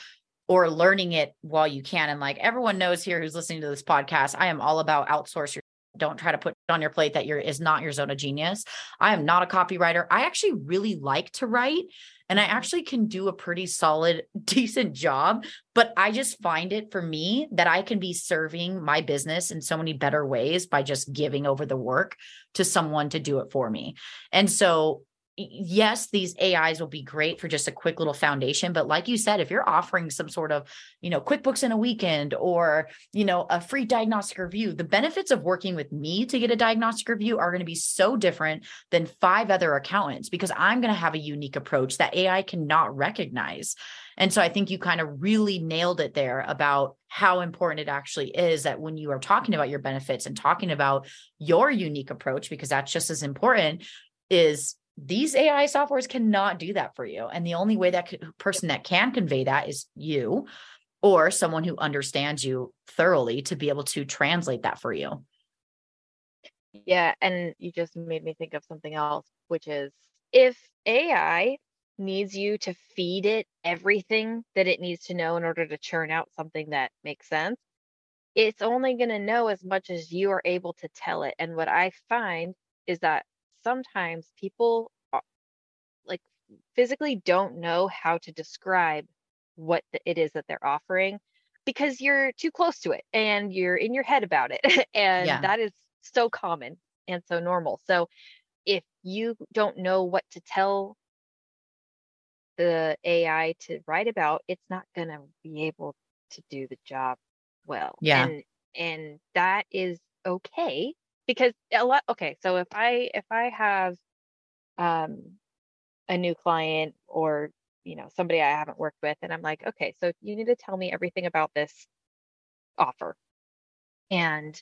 or learning it while you can and like everyone knows here who's listening to this podcast i am all about outsource your don't try to put on your plate that you're is not your zone of genius i am not a copywriter i actually really like to write and i actually can do a pretty solid decent job but i just find it for me that i can be serving my business in so many better ways by just giving over the work to someone to do it for me. And so, yes, these AIs will be great for just a quick little foundation. But like you said, if you're offering some sort of, you know, QuickBooks in a weekend or, you know, a free diagnostic review, the benefits of working with me to get a diagnostic review are going to be so different than five other accountants because I'm going to have a unique approach that AI cannot recognize. And so I think you kind of really nailed it there about how important it actually is that when you are talking about your benefits and talking about your unique approach, because that's just as important, is these AI softwares cannot do that for you. And the only way that person that can convey that is you or someone who understands you thoroughly to be able to translate that for you. Yeah, and you just made me think of something else, which is if AI needs you to feed it everything that it needs to know in order to churn out something that makes sense, it's only going to know as much as you are able to tell it. And what I find is that sometimes people like physically don't know how to describe what it is that they're offering because you're too close to it and you're in your head about it. and Yeah. that is so common and so normal. So if you don't know what to tell the AI to write about, it's not going to be able to do the job well. Yeah. And and that is okay because a lot okay, so if I if I have um a new client or you know somebody I haven't worked with and I'm like, okay, so you need to tell me everything about this offer and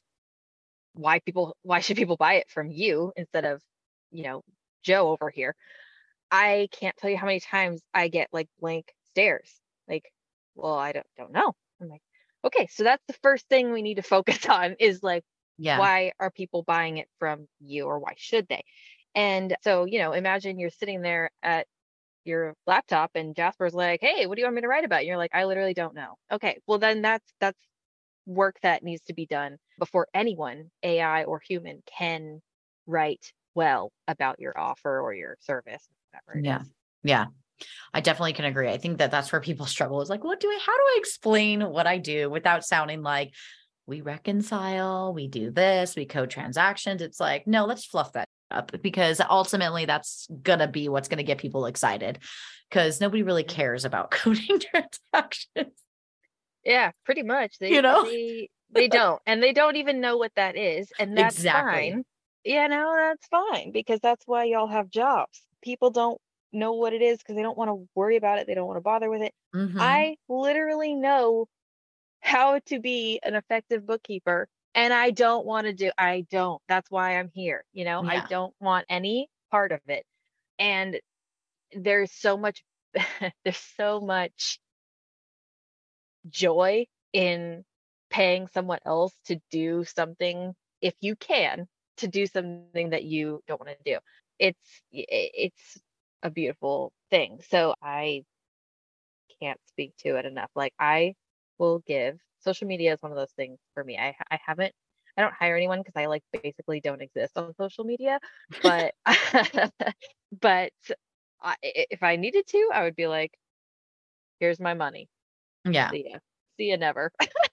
why people why should people buy it from you instead of you know Joe over here. I can't tell you how many times I get like blank stares. Like, well, I don't don't know. I'm like, okay, so that's the first thing we need to focus on is like Yeah. why are people buying it from you or why should they? And so, you know, imagine you're sitting there at your laptop and Jasper's like, "Hey, what do you want me to write about?" And you're like, "I literally don't know." Okay, well then that's that's work that needs to be done before anyone, AI or human, can write well about your offer or your service, whatever. Yeah. is. Yeah. I definitely can agree. I think that that's where people struggle is like, what do I, how do I explain what I do without sounding like we reconcile, we do this, we code transactions. It's like, no, let's fluff that up because ultimately that's going to be what's going to get people excited because nobody really cares about coding transactions. Yeah, pretty much. They, You know? they they don't, and they don't even know what that is, and that's Exactly. fine. Yeah, no, that's fine because that's why y'all have jobs. People don't know what it is because they don't want to worry about it. They don't want to bother with it. Mhm. I literally know how to be an effective bookkeeper, and I don't want to do. I don't. That's why I'm here. You know, I don't want any part of it, and there's so much. there's so much joy in paying someone else to do something if you can to do something that you don't want to do it's it's a beautiful thing so i can't speak to it enough like i will give. Social media is one of those things for me. I i haven't i don't hire anyone because i like basically don't exist on social media but but I, if i needed to i would be like here's my money. Yeah. see ya. See ya never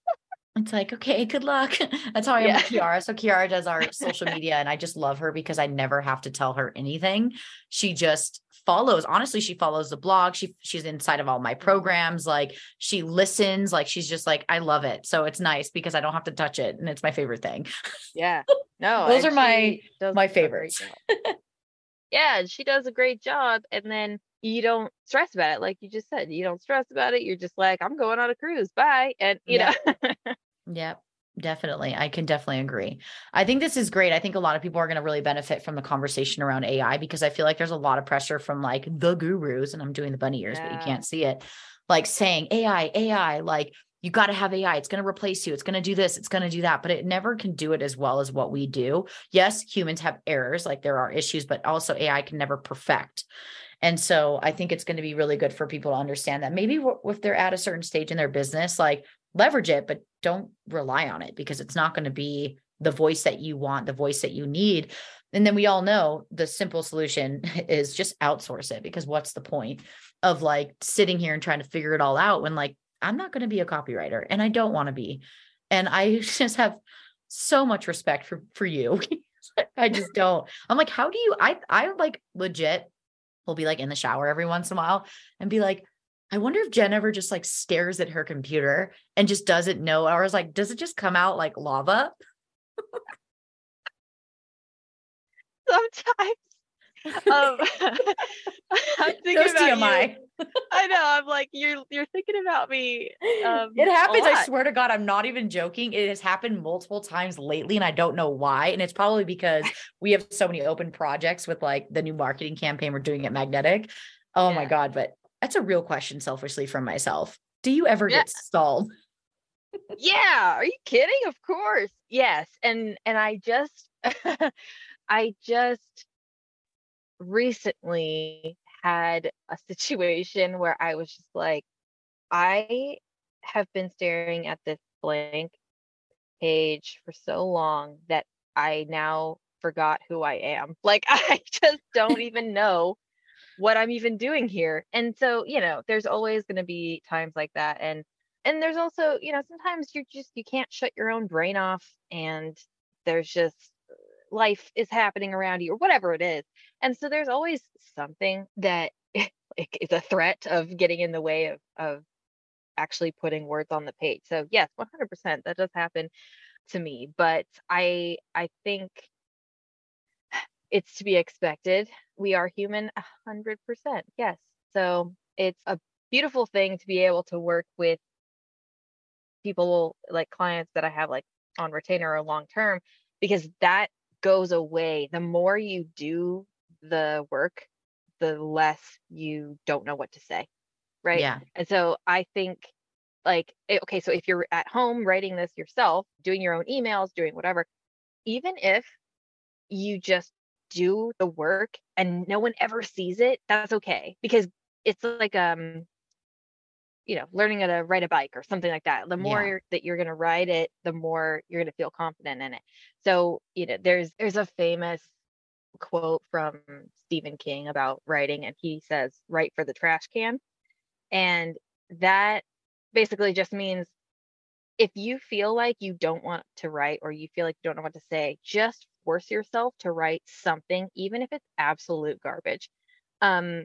It's like, okay, good luck. That's how I am Yeah. with Kiara. So Kiara does our social media and I just love her because I never have to tell her anything. She just follows. Honestly, she follows the blog. She she's inside of all my mm-hmm. programs. Like she listens. Like she's just like, I love it. So it's nice because I don't have to touch it. And it's my favorite thing. Yeah. No, Those are my- my favorites. yeah, she does a great job. And then you don't stress about it. Like you just said, you don't stress about it. You're just like, I'm going on a cruise. Bye. And you Yeah. know, Yep. Definitely. I can definitely agree. I think this is great. I think a lot of people are going to really benefit from the conversation around AI because I feel like there's a lot of pressure from like the gurus, and I'm doing the bunny ears, but you can't see it, like saying AI, AI, like you got to have AI. It's going to replace you. It's going to do this. It's going to do that, but it never can do it as well as what we do. Yes, humans have errors, like there are issues, but also AI can never perfect. And so I think it's going to be really good for people to understand that maybe if they're at a certain stage in their business, like leverage it, but don't rely on it because it's not going to be the voice that you want, the voice that you need. And then we all know the simple solution is just outsource it because what's the point of like sitting here and trying to figure it all out when like I'm not going to be a copywriter and I don't want to be. And I just have so much respect for for you. I just don't. I'm like, how do you I I like legit will be like in the shower every once in a while and be like, I wonder if Jen ever just like stares at her computer and just doesn't know. Or is like, does it just come out like lava? sometimes um, I'm thinking No about TMI. you. I know. I'm like, you're you're thinking about me. Um, it happens. I swear to God, I'm not even joking. It has happened multiple times lately, and I don't know why. And it's probably because we have so many open projects with like the new marketing campaign we're doing at Magnetic. Oh my God. But that's a real question, selfishly from myself. Do you ever Yeah. get stalled? Yeah, are you kidding? Of course. Yes. And and I just I just recently had a situation where I was just like I have been staring at this blank page for so long that I now forgot who I am. Like I just don't even know what I'm even doing here. And so, you know, there's always going to be times like that and and there's also, you know, sometimes you're just you can't shut your own brain off and there's just life is happening around you or whatever it is. And so there's always something that like is a threat of getting in the way of of actually putting words on the page. So yes, 100% that does happen to me, but I I think it's to be expected. We are human 100%. Yes. So it's a beautiful thing to be able to work with people like clients that I have like on retainer or long term because that goes away. The more you do the work, the less you don't know what to say. Right. Yeah. And so I think like, eh, okay, so if you're at home writing this yourself, doing your own emails, doing whatever, even if you just do the work and no one ever sees it, that's okay because it's like um you know learning how to ride a bike or something like that. The more Yeah. that you're going to ride it the more you're going to feel confident in it. So you know there's there's a famous quote from Stephen King about writing and he says write for the trash can. And that basically just means if you feel like you don't want to write or you feel like you don't know what to say just force yourself to write something even if it's absolute garbage. Um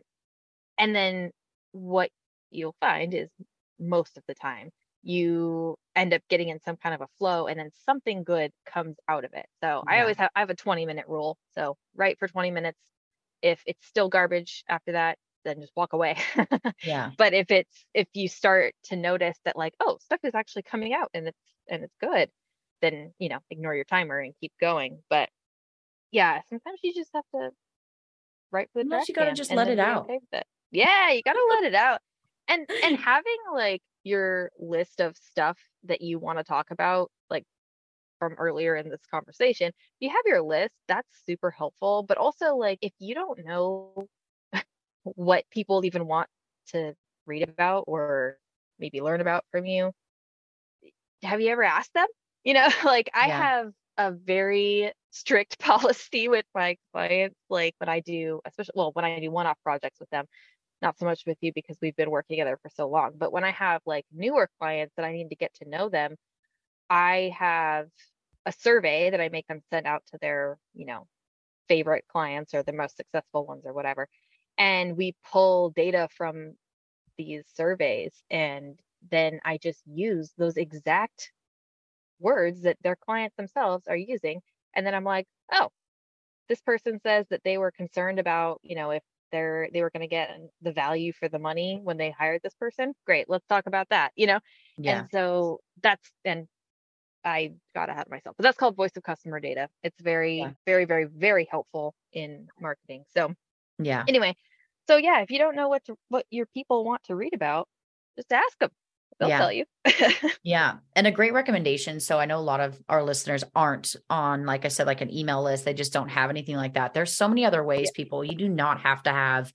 and then what you'll find is most of the time you end up getting in some kind of a flow and then something good comes out of it. So i always have i have a 20 minute rule. So write for 20 minutes. If it's still garbage after that then just walk away Yeah. but if it's if you start to notice that like oh stuff is actually coming out and it's and it's good then you know ignore your timer and keep going but yeah sometimes you just have to write for the trash you gotta just let it out. okay it. yeah you gotta let it out and and having like your list of stuff that you want to talk about like from earlier in this conversation if you have your list that's super helpful but also like if you don't know what people even want to read about or maybe learn about from you. Have you ever asked them? You know like i Yeah. have a very strict policy with my clients like when i do especially well when i do one-off projects with them not so much with you because we've been working together for so long but when i have like newer clients that i need to get to know them i have a survey that i make them send out to their you know favorite clients or the most successful ones or whatever and we pull data from these surveys and then i just use those exact words that their clients themselves are using and then i'm like oh this person says that they were concerned about you know if they're they were going to get the value for the money when they hired this person great let's talk about that you know Yeah. and so that's and I got ahead of myself, but that's called voice of customer data. It's very, Yeah. very, very, very helpful in marketing. So Yeah. anyway, so yeah, if you don't know what to, what your people want to read about, just ask them. They'll Yeah. tell you. Yeah. And a great recommendation. So I know a lot of our listeners aren't on, like I said, like an email list. They just don't have anything like that. There's so many other ways, people. You do not have to have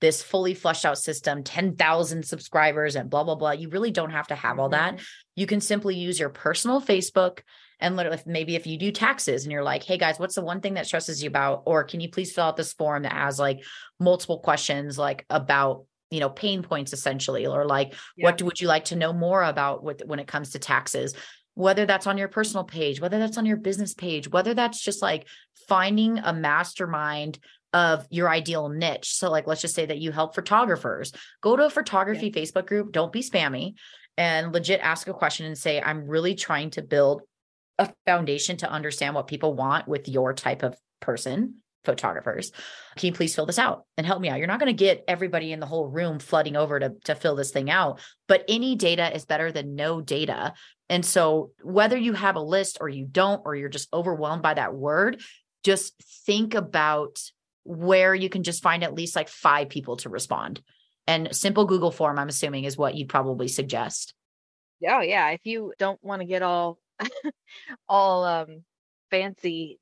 this fully flushed out system, 10,000 subscribers and blah, blah, blah. You really don't have to have all mm-hmm. that. You can simply use your personal Facebook and literally, if- maybe if you do taxes and you're like, hey guys, what's the one thing that stresses you about? Or can you please fill out this form that has like multiple questions, like about, you know, pain points essentially, or like, Yeah. what do, would you like to know more about with, when it comes to taxes? Whether that's on your personal page, whether that's on your business page, whether that's just like finding a mastermind of your ideal niche. So, like, let's just say that you help photographers. Go to a photography Facebook group. Don't be spammy and legit ask a question and say, I'm really trying to build a foundation to understand what people want with your type of person, photographers. Can you please fill this out and help me out? You're not going to get everybody in the whole room flooding over to, to fill this thing out, but any data is better than no data. And so, whether you have a list or you don't, or you're just overwhelmed by that word, just think about where you can just find at least like five people to respond. And simple Google form, I'm assuming, is what you'd probably suggest. Oh yeah. If you don't want to get all, all um, fancy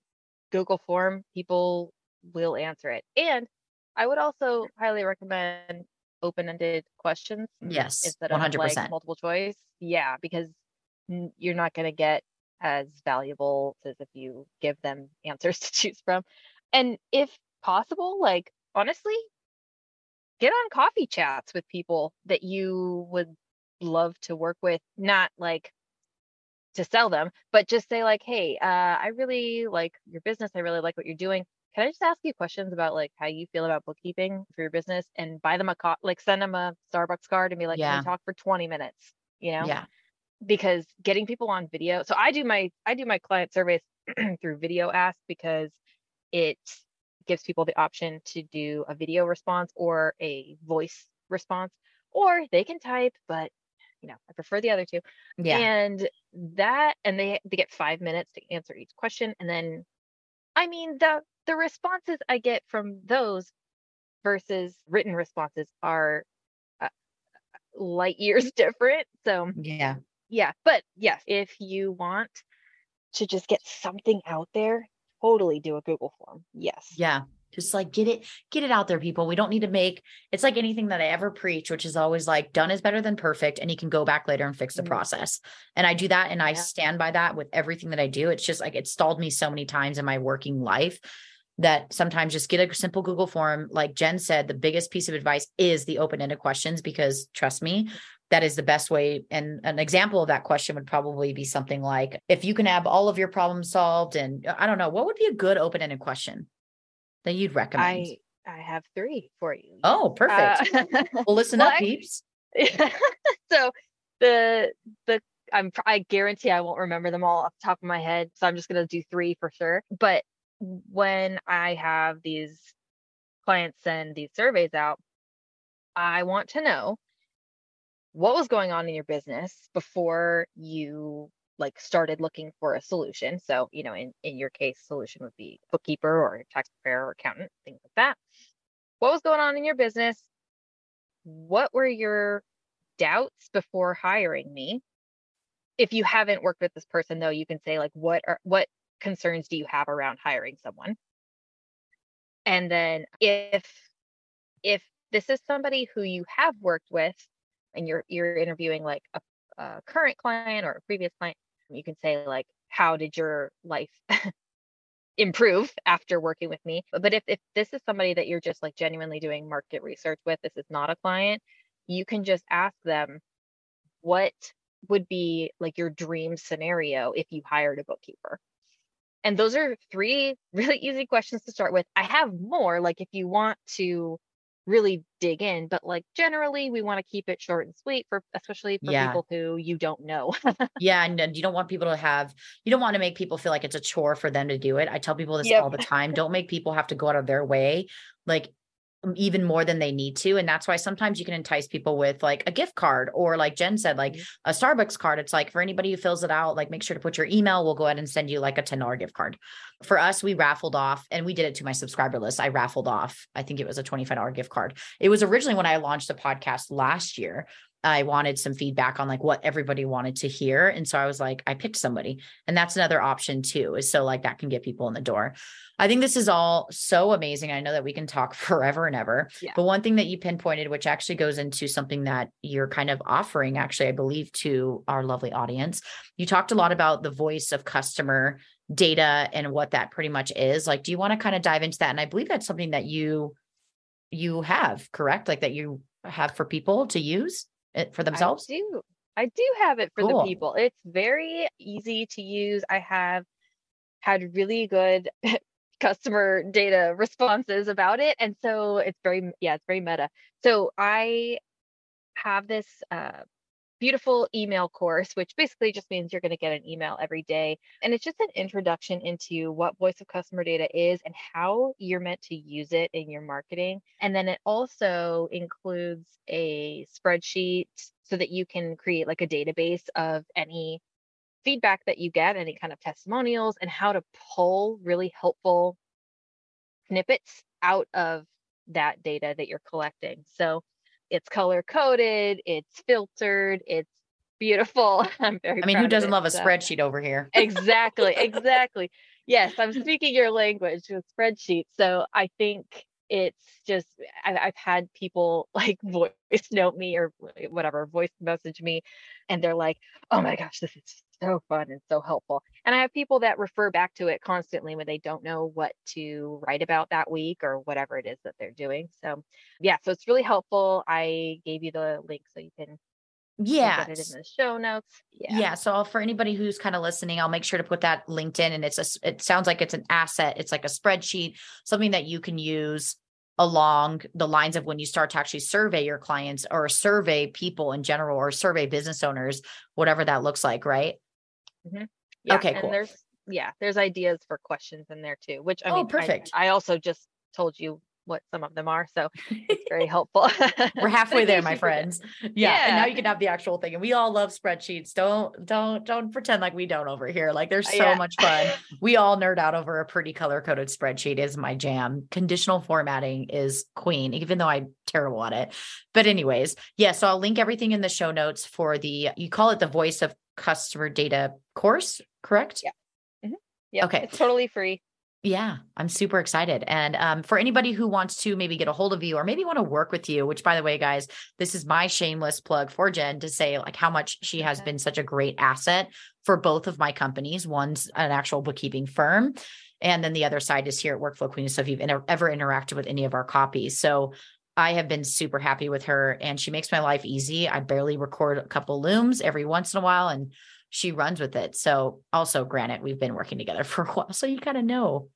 Google form, people will answer it. And I would also highly recommend open-ended questions Yes, instead of 100%. like multiple choice. Yeah, because you're not going to get as valuable as if you give them answers to choose from. And if possible, like honestly, get on coffee chats with people that you would love to work with, not like to sell them, but just say like, "Hey, uh, I really like your business. I really like what you're doing. can I just ask you questions about like how you feel about bookkeeping for your business and buy them a co- like send them a Starbucks card and be like, Yeah. can we talk for 20 minutes? You know? Yeah. Because getting people on video. So I do my I do my client surveys through VideoAsk because it gives people the option to do a video response or a voice response, or they can type, but you know, I prefer the other two. Yeah. And that, and they they get five minutes to answer each question, and then, I mean, the the responses I get from those versus written responses are uh, light years different. So yeah. yeah, but yes, if you want to just get something out there, totally do a Google form. Yes. Yeah. Just like get it, get it out there, people. We don't need to make it's like anything that I ever preach, which is always like done is better than perfect. And you can go back later and fix the Mhm. process. And I do that and I stand by that with everything that I do. It's just like it stalled me so many times in my working life that sometimes just get a simple Google form. Like Jen said, the biggest piece of advice is the open-ended questions because trust me, that is the best way. And an example of that question would probably be something like, if you can have all of your problems solved, and I don't know, what would be a good open-ended question that you'd recommend? I I have three for you. oh, perfect. Uh, well, listen well, up, I- peeps. so the the I'm I guarantee I won't remember them all off the top of my head, so I'm just gonna do three for sure. But when I have these clients send these surveys out, I want to know what was going on in your business before you like started looking for a solution. So, you know, in, in your case, solution would be bookkeeper or tax preparer or accountant, things like that. What was going on in your business? What were your doubts before hiring me? If you haven't worked with this person though, you can say like what are what concerns do you have around hiring someone? And then if if this is somebody who you have worked with and you're you're interviewing like a, a current client or a previous client, you can say like how did your life improve after working with me? But if if this is somebody that you're just like genuinely doing market research with, this is not a client, you can just ask them what would be like your dream scenario if you hired a bookkeeper. And those are three really easy questions to start with. I have more, like if you want to really dig in, but like generally we want to keep it short and sweet for especially for Yeah. people who you don't know. Yeah, and, you don't want people to have you don't want to make people feel like it's a chore for them to do it. I tell people this Yep. all the time. Don't make people have to go out of their way like even more than they need to. And that's why sometimes you can entice people with like a gift card or like Jen said, like Mhm. a Starbucks card. It's like for anybody who fills it out, like make sure to put your email. We'll go ahead and send you like a $10 gift card. For us, we raffled off and we did it to my subscriber list. I raffled off, I think it was a $25 gift card. It was originally when I launched the podcast last year. I wanted some feedback on like what everybody wanted to hear. And so I was like, I picked somebody. And that's another option too, is so like that can get people in the door. I think this is all so amazing. I know that we can talk forever and ever. Yeah. But one thing that you pinpointed, which actually goes into something that you're kind of offering, actually, I believe, to our lovely audience, you talked a lot about the voice of customer data and what that pretty much is. Like, do you want to kind of dive into that? And I believe that's something that you you have, correct? Like that you have for people to use it for themselves. I do. I do have it for Cool. the people. It's very easy to use. I have had really good customer data responses about it. And so it's very, yeah, it's very meta. So I have this uh, beautiful email course, which basically just means you're going to get an email every day. And it's just an introduction into what voice of customer data is and how you're meant to use it in your marketing. And then it also includes a spreadsheet so that you can create like a database of any feedback that you get, any kind of testimonials, and how to pull really helpful snippets out of that data that you're collecting. So it's color coded, it's filtered, it's beautiful. I'm very I mean, who doesn't it, love a so- spreadsheet over here? exactly exactly yes i'm speaking your language with spreadsheets so i think it's just I, i've had people like voice note me or whatever voice message me and they're like oh my gosh this is so fun and so helpful and i have people that refer back to it constantly when they don't know what to write about that week or whatever it is that they're doing so yeah so it's really helpful i gave you the link so you can Yeah. In the show notes. Yeah. yeah. So for anybody who's kind of listening, I'll make sure to put that link in and it's a, it sounds like it's an asset. It's like a spreadsheet, something that you can use along the lines of when you start to actually survey your clients or survey people in general or survey business owners, whatever that looks like. Right. Mm-hmm. Yeah, okay. Cool. There's, yeah, there's ideas for questions in there too, which I oh, mean, perfect. I, I also just told you what some of them are. So it's very helpful. We're halfway there, my friends. Yeah. yeah. And now you can have the actual thing. And we all love spreadsheets. Don't, don't, don't pretend like we don't over here. Like there's so yeah. much fun. we all nerd out over a pretty color coded spreadsheet is my jam. Conditional formatting is queen, even though I'm terrible at it. But anyways, yeah. So I'll link everything in the show notes for the, you call it the voice of customer data course, correct? Yeah. Mm-hmm. Yeah. Okay. It's totally free. Yeah, I'm super excited. And um, for anybody who wants to maybe get a hold of you or maybe want to work with you, which by the way, guys, this is my shameless plug for Jen to say like how much she has been such a great asset for both of my companies. One's an actual bookkeeping firm. And then the other side is here at Workflow Queen. So if you've inter- ever interacted with any of our copies. So I have been super happy with her and she makes my life easy. I barely record a couple looms every once in a while and she runs with it. So also granted, we've been working together for a while. So you kind of know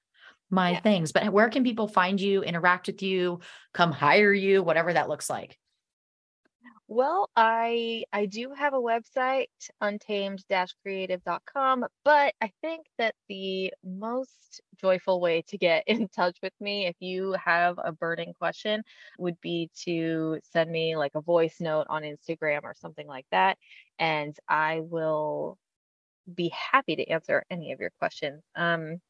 my yeah. things. But where can people find you, interact with you, come hire you, whatever that looks like? Well, I I do have a website, untamed-creative.com, but I think that the most joyful way to get in touch with me if you have a burning question would be to send me like a voice note on Instagram or something like that, and I will be happy to answer any of your questions. Um,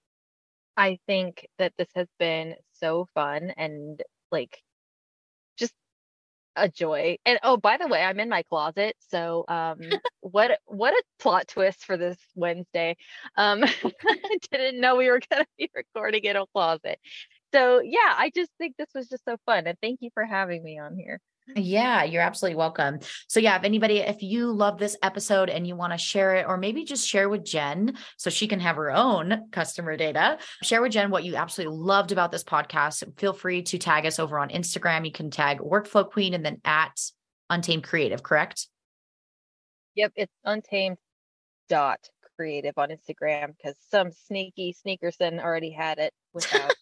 I think that this has been so fun and like a joy. And oh, by the way, I'm in my closet. So um what what a plot twist for this Wednesday. Um I didn't know we were gonna be recording in a closet. So yeah, I just think this was just so fun. And thank you for having me on here. Yeah, you're absolutely welcome. So, yeah, if anybody, if you love this episode and you want to share it, or maybe just share with Jen so she can have her own customer data, share with Jen what you absolutely loved about this podcast. Feel free to tag us over on Instagram. You can tag Workflow Queen and then at Untamed Creative, correct? Yep, it's untamed dot creative on Instagram because some sneaky sneakerson already had it without.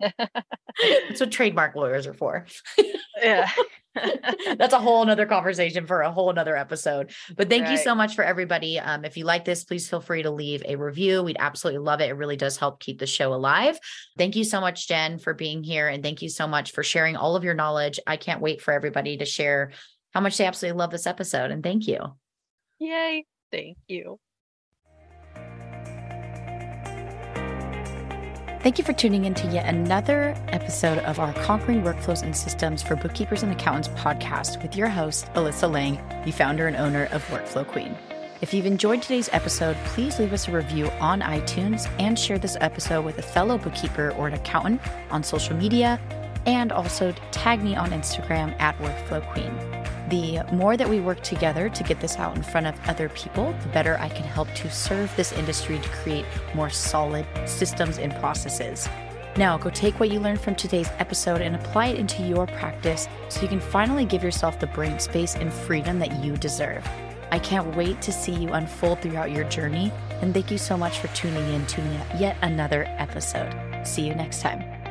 That's what trademark lawyers are for. yeah. That's a whole nother conversation for a whole nother episode. But thank right. you so much for everybody. Um, if you like this, please feel free to leave a review. We'd absolutely love it. It really does help keep the show alive. Thank you so much, Jen, for being here. And thank you so much for sharing all of your knowledge. I can't wait for everybody to share how much they absolutely love this episode. And thank you. Yay. Thank you. Thank you for tuning in to yet another episode of our Conquering Workflows and Systems for Bookkeepers and Accountants podcast with your host, Alyssa Lang, the founder and owner of Workflow Queen. If you've enjoyed today's episode, please leave us a review on iTunes and share this episode with a fellow bookkeeper or an accountant on social media, and also tag me on Instagram at Workflow Queen. The more that we work together to get this out in front of other people, the better I can help to serve this industry to create more solid systems and processes. Now, go take what you learned from today's episode and apply it into your practice so you can finally give yourself the brain space and freedom that you deserve. I can't wait to see you unfold throughout your journey, and thank you so much for tuning in to yet another episode. See you next time.